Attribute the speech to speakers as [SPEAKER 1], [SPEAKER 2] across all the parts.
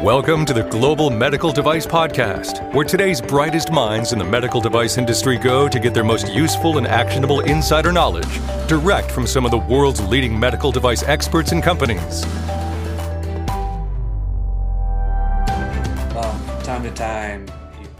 [SPEAKER 1] Welcome to the Global Medical Device Podcast, where today's brightest minds in the medical device industry go to get their most useful and actionable insider knowledge direct from some of the world's leading medical device experts and companies.
[SPEAKER 2] Well, time to time,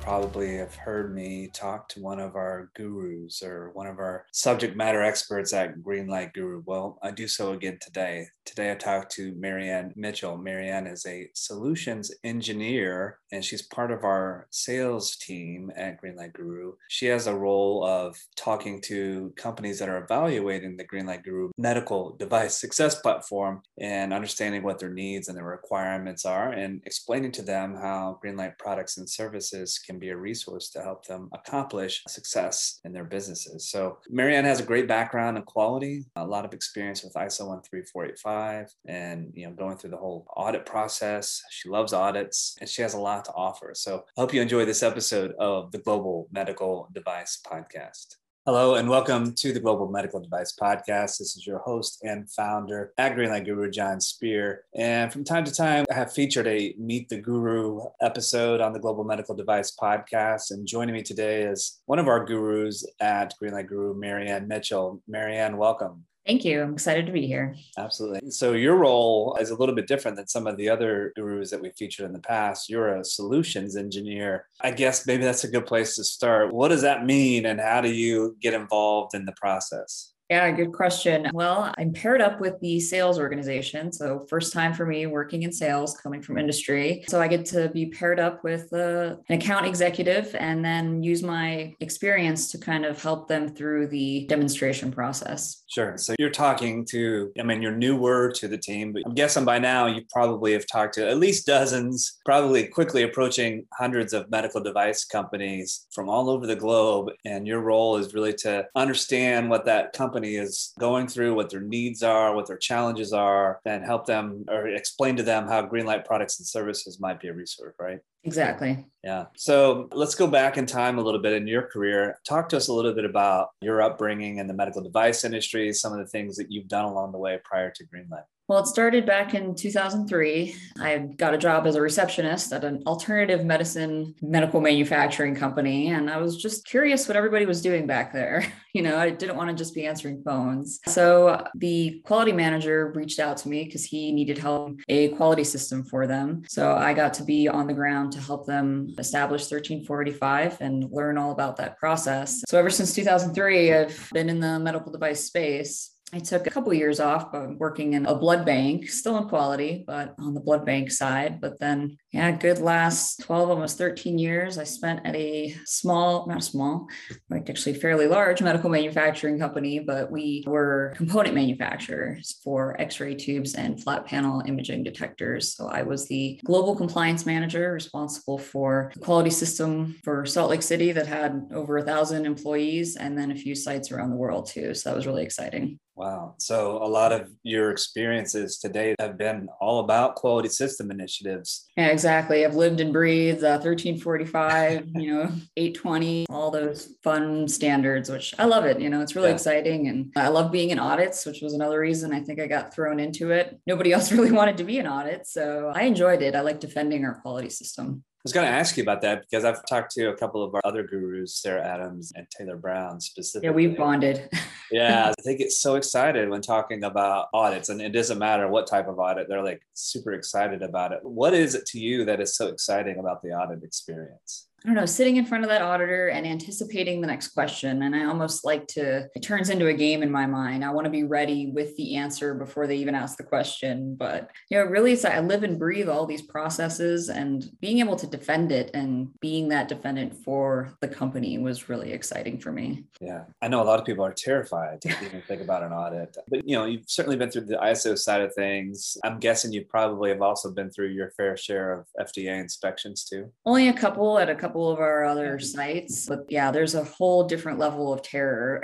[SPEAKER 2] probably have heard me talk to one of our gurus or one of our subject matter experts at Greenlight Guru. Well, I do so again today. Today I talked to Maryann Mitchell. Maryann is a solutions engineer and she's part of our sales team at Greenlight Guru. She has a role of talking to companies that are evaluating the Greenlight Guru medical device success platform and understanding what their needs and their requirements are and explaining to them how Greenlight products and services can be a resource to help them accomplish success in their businesses. So Maryann has a great background in quality, a lot of experience with ISO 13485 and you know going through the whole audit process. She loves audits and she has a lot to offer. So I hope you enjoy this episode of the Global Medical Device Podcast. Hello and welcome to the Global Medical Device Podcast. This is your host and founder at Greenlight Guru, Jon Speer. And from time to time, I have featured a Meet the Guru episode on the Global Medical Device Podcast. And joining me today is one of our gurus at Greenlight Guru, Maryann Mitchell. Maryann, welcome.
[SPEAKER 3] Thank you. I'm excited to be here.
[SPEAKER 2] Absolutely. So, your role is a little bit different than some of the other gurus that we featured in the past. You're a solutions engineer. I guess maybe that's a good place to start. What does that mean, and how do you get involved in the process?
[SPEAKER 3] Yeah, good question. Well, I'm paired up with the sales organization. So, first time for me working in sales, coming from industry. So, I get to be paired up with uh, an account executive and then use my experience to kind of help them through the demonstration process.
[SPEAKER 2] Sure. So, you're talking to, I mean, you're newer to the team, but I'm guessing by now you probably have talked to at least dozens, probably quickly approaching hundreds of medical device companies from all over the globe. And your role is really to understand what that company company is going through, what their needs are, what their challenges are, and help them or explain to them how Greenlight products and services might be a resource, right?
[SPEAKER 3] Exactly.
[SPEAKER 2] Yeah. So let's go back in time a little bit in your career. Talk to us a little bit about your upbringing in the medical device industry, some of the things that you've done along the way prior to Greenlight.
[SPEAKER 3] Well, it started back in 2003. I got a job as a receptionist at an alternative medicine medical manufacturing company. And I was just curious what everybody was doing back there. You know, I didn't want to just be answering phones. So the quality manager reached out to me because he needed help a quality system for them. So I got to be on the ground to help them establish 13485 and learn all about that process. So ever since 2003, I've been in the medical device space I took a couple years off um, working in a blood bank, still in quality, but on the blood bank side. But then, yeah, good last 12, almost 13 years, I spent at a small, not small, like actually fairly large medical manufacturing company, but we were component manufacturers for x ray tubes and flat panel imaging detectors. So I was the global compliance manager responsible for the quality system for Salt Lake City that had over a thousand employees and then a few sites around the world too. So that was really exciting.
[SPEAKER 2] Wow. So a lot of your experiences today have been all about quality system initiatives.
[SPEAKER 3] Yeah, exactly. I've lived and breathed uh, 1345, you know, 820, all those fun standards, which I love it. You know, it's really yeah. exciting. And I love being in audits, which was another reason I think I got thrown into it. Nobody else really wanted to be in audit. So I enjoyed it. I like defending our quality system.
[SPEAKER 2] I was going to ask you about that because I've talked to a couple of our other gurus, Sarah Adams and Taylor Brown specifically.
[SPEAKER 3] Yeah, we've bonded.
[SPEAKER 2] yeah, they get so excited when talking about audits, and it doesn't matter what type of audit, they're like super excited about it. What is it to you that is so exciting about the audit experience?
[SPEAKER 3] I don't know, sitting in front of that auditor and anticipating the next question. And I almost like to, it turns into a game in my mind. I want to be ready with the answer before they even ask the question. But, you know, really, it's, I live and breathe all these processes and being able to defend it and being that defendant for the company was really exciting for me.
[SPEAKER 2] Yeah. I know a lot of people are terrified to even think about an audit, but, you know, you've certainly been through the ISO side of things. I'm guessing you probably have also been through your fair share of FDA inspections too.
[SPEAKER 3] Only a couple at a couple couple of our other mm-hmm. sites, but yeah, there's a whole different level of terror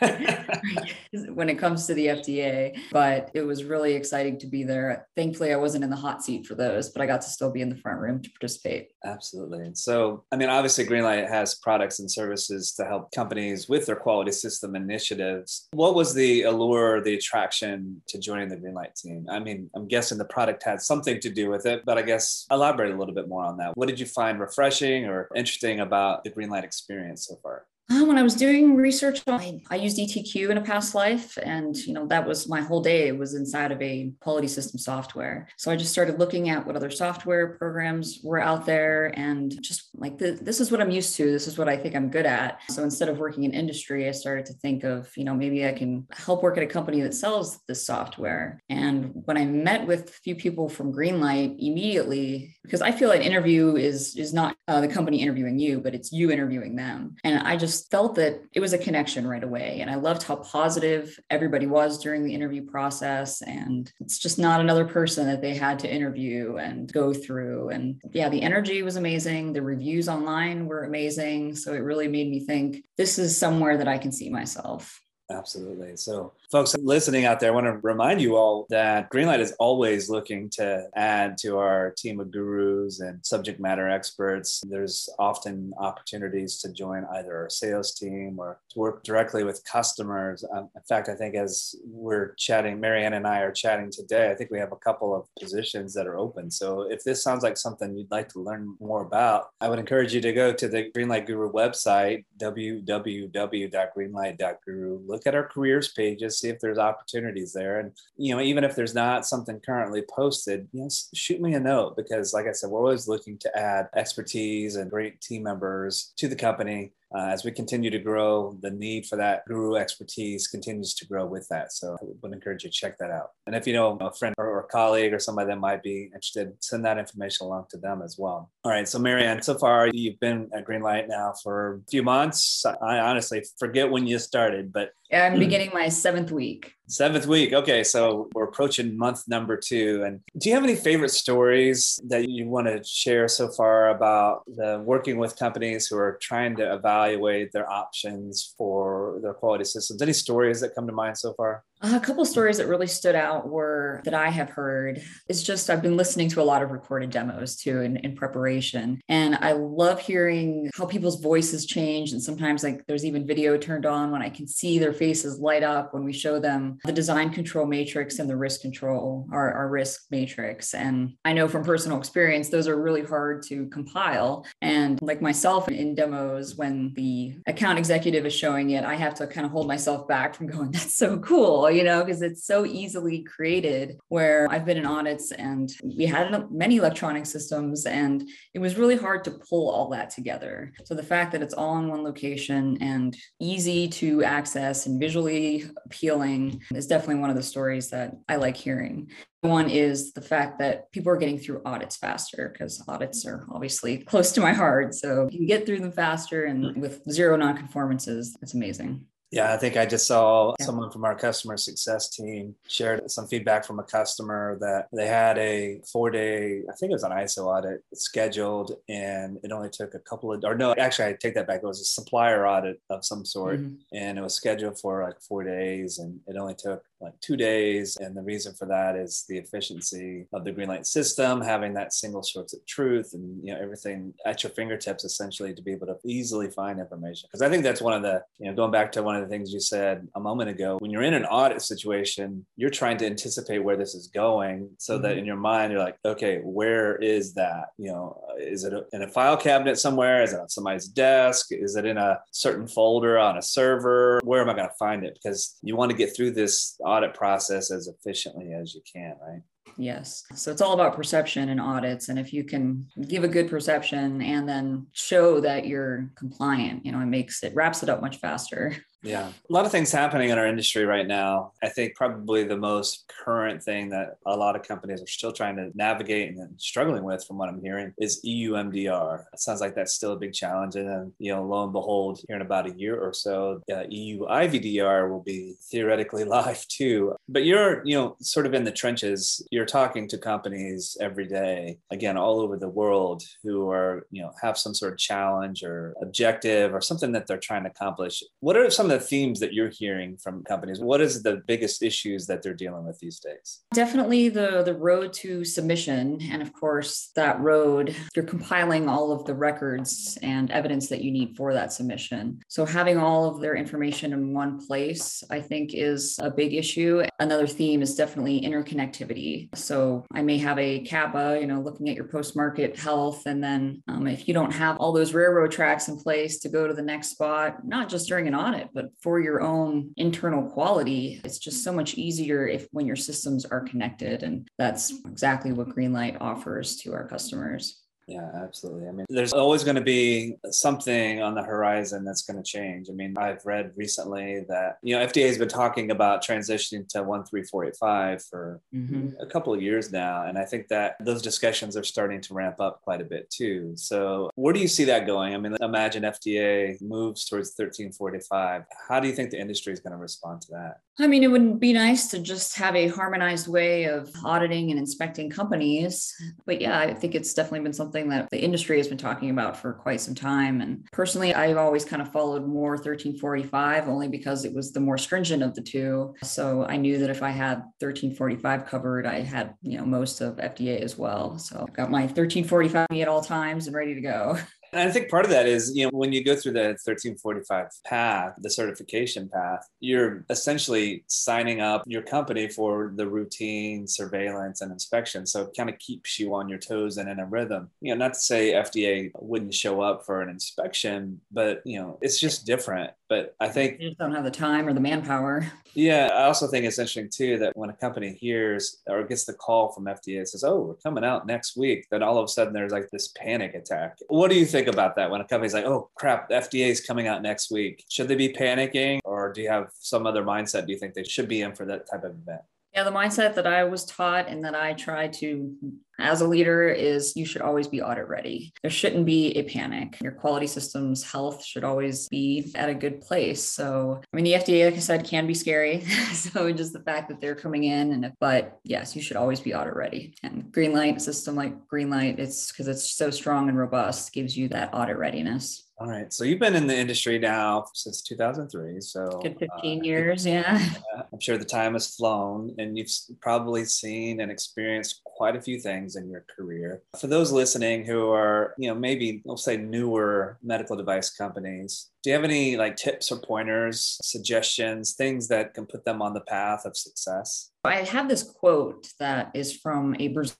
[SPEAKER 3] when it comes to the FDA. But it was really exciting to be there. Thankfully, I wasn't in the hot seat for those, but I got to still be in the front room to participate.
[SPEAKER 2] Absolutely. And so, I mean, obviously, Greenlight has products and services to help companies with their quality system initiatives. What was the allure, the attraction to joining the Greenlight team? I mean, I'm guessing the product had something to do with it, but I guess elaborate a little bit more on that. What did you find refreshing or interesting about the Greenlight experience so far?
[SPEAKER 3] Uh, when I was doing research, I, I used ETQ in a past life, and you know that was my whole day was inside of a quality system software. So I just started looking at what other software programs were out there, and just like the, this is what I'm used to. This is what I think I'm good at. So instead of working in industry, I started to think of you know maybe I can help work at a company that sells this software. And when I met with a few people from Greenlight, immediately because I feel an interview is is not uh, the company interviewing you, but it's you interviewing them, and I just just felt that it was a connection right away. And I loved how positive everybody was during the interview process. And it's just not another person that they had to interview and go through. And yeah, the energy was amazing. The reviews online were amazing. So it really made me think this is somewhere that I can see myself.
[SPEAKER 2] Absolutely. So, folks listening out there, I want to remind you all that Greenlight is always looking to add to our team of gurus and subject matter experts. There's often opportunities to join either our sales team or to work directly with customers. Um, in fact, I think as we're chatting, Maryann and I are chatting today, I think we have a couple of positions that are open. So, if this sounds like something you'd like to learn more about, I would encourage you to go to the Greenlight Guru website, www.greenlight.guru. Look look at our careers pages, see if there's opportunities there. And, you know, even if there's not something currently posted, you know, shoot me a note because, like I said, we're always looking to add expertise and great team members to the company uh, as we continue to grow, the need for that guru expertise continues to grow with that. So I would encourage you to check that out. And if you know a friend or, or colleague or somebody that might be interested, send that information along to them as well. All right. So, Maryann, so far you've been at Greenlight now for a few months. I honestly forget when you started, but yeah,
[SPEAKER 3] I'm beginning my seventh week.
[SPEAKER 2] Seventh week. Okay. So we're approaching month number two. And do you have any favorite stories that you want to share so far about the working with companies who are trying to evaluate their options for their quality systems? Any stories that come to mind so far?
[SPEAKER 3] Uh, a couple stories that really stood out were that I have heard It's just I've been listening to a lot of recorded demos too in, in preparation. And I love hearing how people's voices change. And sometimes like there's even video turned on when I can see their faces light up when we show them the design control matrix and the risk control, our, our risk matrix. And I know from personal experience, those are really hard to compile. And like myself in demos, when the account executive is showing it, I have to kind of hold myself back from going, that's so cool you know, because it's so easily created. Where I've been in audits and we had many electronic systems, and it was really hard to pull all that together. So the fact that it's all in one location and easy to access and visually appealing is definitely one of the stories that I like hearing. One is the fact that people are getting through audits faster because audits are obviously close to my heart. So you can get through them faster and with zero nonconformances, it's amazing.
[SPEAKER 2] Yeah, I think I just saw someone from our customer success team shared some feedback from a customer that they had a four day, I think it was an ISO audit scheduled, and it only took a couple of, or no, actually, I take that back. It was a supplier audit of some sort, mm-hmm. and it was scheduled for like four days, and it only took two days. And the reason for that is the efficiency of the Greenlight system, having that single source of truth and you know everything at your fingertips essentially to be able to easily find information. Because I think that's one of the, you know, going back to one of the things you said a moment ago, when you're in an audit situation, you're trying to anticipate where this is going so mm-hmm. that in your mind you're like, okay, where is that? You know, is it in a file cabinet somewhere? Is it on somebody's desk? Is it in a certain folder on a server? Where am I going to find it? Because you want to get through this audit process as efficiently as you can, right?
[SPEAKER 3] Yes. So it's all about perception and audits. And if you can give a good perception and then show that you're compliant, you know, it makes it wraps it up much faster.
[SPEAKER 2] Yeah. A lot of things happening in our industry right now. I think probably the most current thing that a lot of companies are still trying to navigate and struggling with, from what I'm hearing, is EU MDR. It sounds like that's still a big challenge. And then, you know, lo and behold, here in about a year or so, uh, EU IVDR will be theoretically live too. But you're, you know, sort of in the trenches. You're talking to companies every day, again, all over the world who are, you know, have some sort of challenge or objective or something that they're trying to accomplish. What are some of the themes that you're hearing from companies? What is the biggest issues that they're dealing with these days?
[SPEAKER 3] Definitely the the road to submission, and of course that road you're compiling all of the records and evidence that you need for that submission. So having all of their information in one place, I think, is a big issue. Another theme is definitely interconnectivity. So I may have a CAPA, you know, looking at your post market health, and then um, if you don't have all those railroad tracks in place to go to the next spot, not just during an audit, but for your own internal quality, it's just so much easier if when your systems are connected. And that's exactly what Greenlight offers to our customers.
[SPEAKER 2] Yeah, absolutely. I mean, there's always going to be something on the horizon that's going to change. I mean, I've read recently that, you know, FDA has been talking about transitioning to 13485 for mm-hmm. a couple of years now. And I think that those discussions are starting to ramp up quite a bit too. So, where do you see that going? I mean, imagine FDA moves towards 1345. How do you think the industry is going to respond to that?
[SPEAKER 3] I mean, it would be nice to just have a harmonized way of auditing and inspecting companies. But yeah, I think it's definitely been something that the industry has been talking about for quite some time. And personally, I've always kind of followed more 1345 only because it was the more stringent of the two. So I knew that if I had 1345 covered, I had, you know, most of FDA as well. So I've got my 1345 at all times and ready to go.
[SPEAKER 2] And I think part of that is, you know, when you go through the 1345 path, the certification path, you're essentially signing up your company for the routine surveillance and inspection. So it kind of keeps you on your toes and in a rhythm. You know, not to say FDA wouldn't show up for an inspection, but, you know, it's just different. But I think
[SPEAKER 3] you just don't have the time or the manpower.
[SPEAKER 2] Yeah, I also think it's interesting too that when a company hears or gets the call from FDA and says, "Oh, we're coming out next week," then all of a sudden there's like this panic attack. What do you think about that when a company's like, "Oh crap, FDA is coming out next week"? Should they be panicking, or do you have some other mindset? Do you think they should be in for that type of event?
[SPEAKER 3] Yeah, the mindset that I was taught and that I try to as a leader is you should always be audit ready. There shouldn't be a panic. Your quality systems health should always be at a good place. So, I mean, the FDA, like I said, can be scary. so, just the fact that they're coming in, and but yes, you should always be audit ready. And Greenlight system like Greenlight, it's because it's so strong and robust, gives you that audit readiness.
[SPEAKER 2] All right. So you've been in the industry now since 2003. So
[SPEAKER 3] good 15 uh, years. Yeah.
[SPEAKER 2] I'm sure the time has flown and you've probably seen and experienced quite a few things in your career. For those listening who are, you know, maybe we'll say newer medical device companies, do you have any like tips or pointers, suggestions, things that can put them on the path of success?
[SPEAKER 3] I have this quote that is from a Brazilian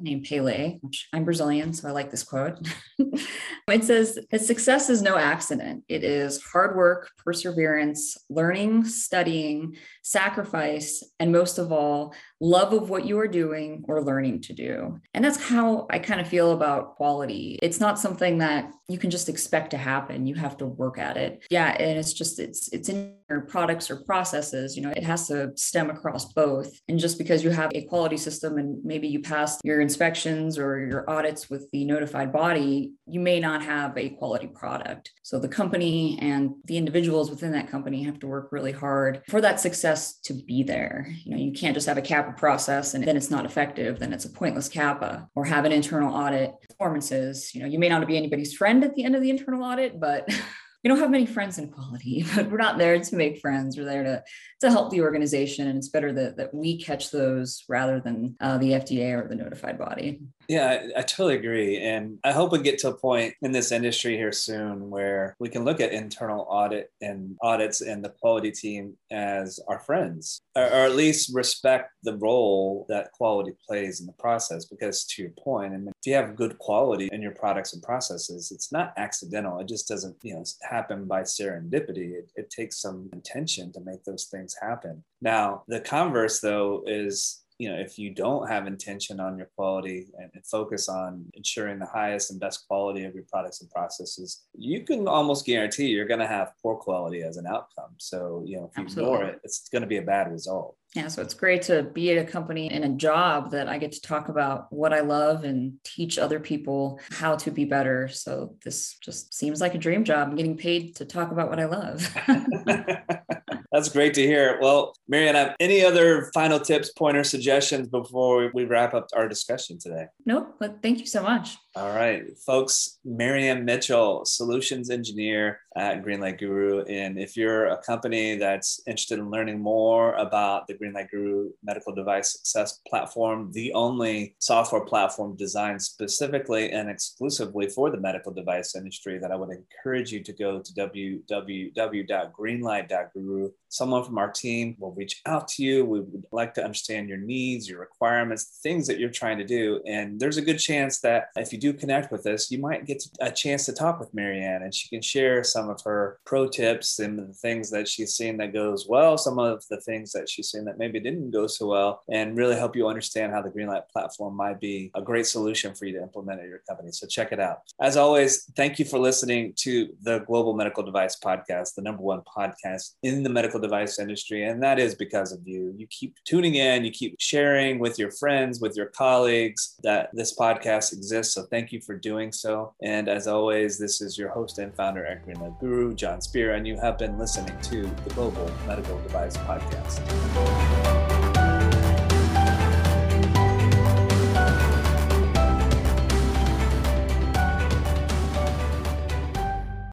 [SPEAKER 3] named Pele, which I'm Brazilian, so I like this quote. it says, Success is no accident. It is hard work, perseverance, learning, studying, sacrifice, and most of all, love of what you are doing or learning to do. And that's how I kind of feel about quality. It's not something that you can just expect to happen. You have to work at it. Yeah. And it's just, it's, it's in your products or processes, you know, it has to stem across both. And just because you have a quality system and maybe you passed your inspections or your audits with the notified body, you may not have a quality product. So the company and the individuals within that company have to work really hard for that success to be there. You know, you can't just have a CAPA process and then it's not effective, then it's a pointless CAPA or have an internal audit performances. You know, you may not be anybody's friend at the end of the internal audit, but we don't have many friends in quality, but we're not there to make friends. We're there to to help the organization, and it's better that that we catch those rather than uh, the FDA or the notified body.
[SPEAKER 2] Yeah, I, I, totally agree, and I hope we get to a point in this industry here soon where we can look at internal audit and audits and the quality team as our friends, or, or at least respect the role that quality plays in the process. Because to your point, I mean, if you have good quality in your products and processes, it's not accidental. It just doesn't, you know, happen by serendipity. It, it takes some intention to make those things happen. Now, the converse, though, is you know, if you don't have intention on your quality and, and focus on ensuring the highest and best quality of your products and processes, you can almost guarantee you're going to have poor quality as an outcome. So, you know, if you Absolutely. ignore it, it's going to be a bad result.
[SPEAKER 3] Yeah, so it's great to be at a company in a job that I get to talk about what I love and teach other people how to be better. So this just seems like a dream job. I'm getting paid to talk about what I love.
[SPEAKER 2] That's great to hear. Well, Maryann, any other final tips, pointers, suggestions before we wrap up our discussion today?
[SPEAKER 3] Nope, but thank you so much.
[SPEAKER 2] All right, folks, Maryann Mitchell, solutions engineer at Greenlight Guru. And if you're a company that's interested in learning more about the Greenlight Guru medical device success platform, the only software platform designed specifically and exclusively for the medical device industry, that I would encourage you to go to www.greenlight.guru someone from our team will reach out to you. We would like to understand your needs, your requirements, things that you're trying to do. And there's a good chance that if you do connect with us, you might get a chance to talk with Maryann and she can share some of her pro tips and the things that she's seen that goes well, some of the things that she's seen that maybe didn't go so well, and really help you understand how the Greenlight platform might be a great solution for you to implement at your company. So check it out. As always, thank you for listening to the Global Medical Device Podcast, the number one podcast in the medical device industry. And that is because of you. You keep tuning in, you keep sharing with your friends, with your colleagues that this podcast exists. So thank you for doing so. And as always, this is your host and founder Greenlight Guru, Jon Speer, and you have been listening to the Global Medical Device Podcast.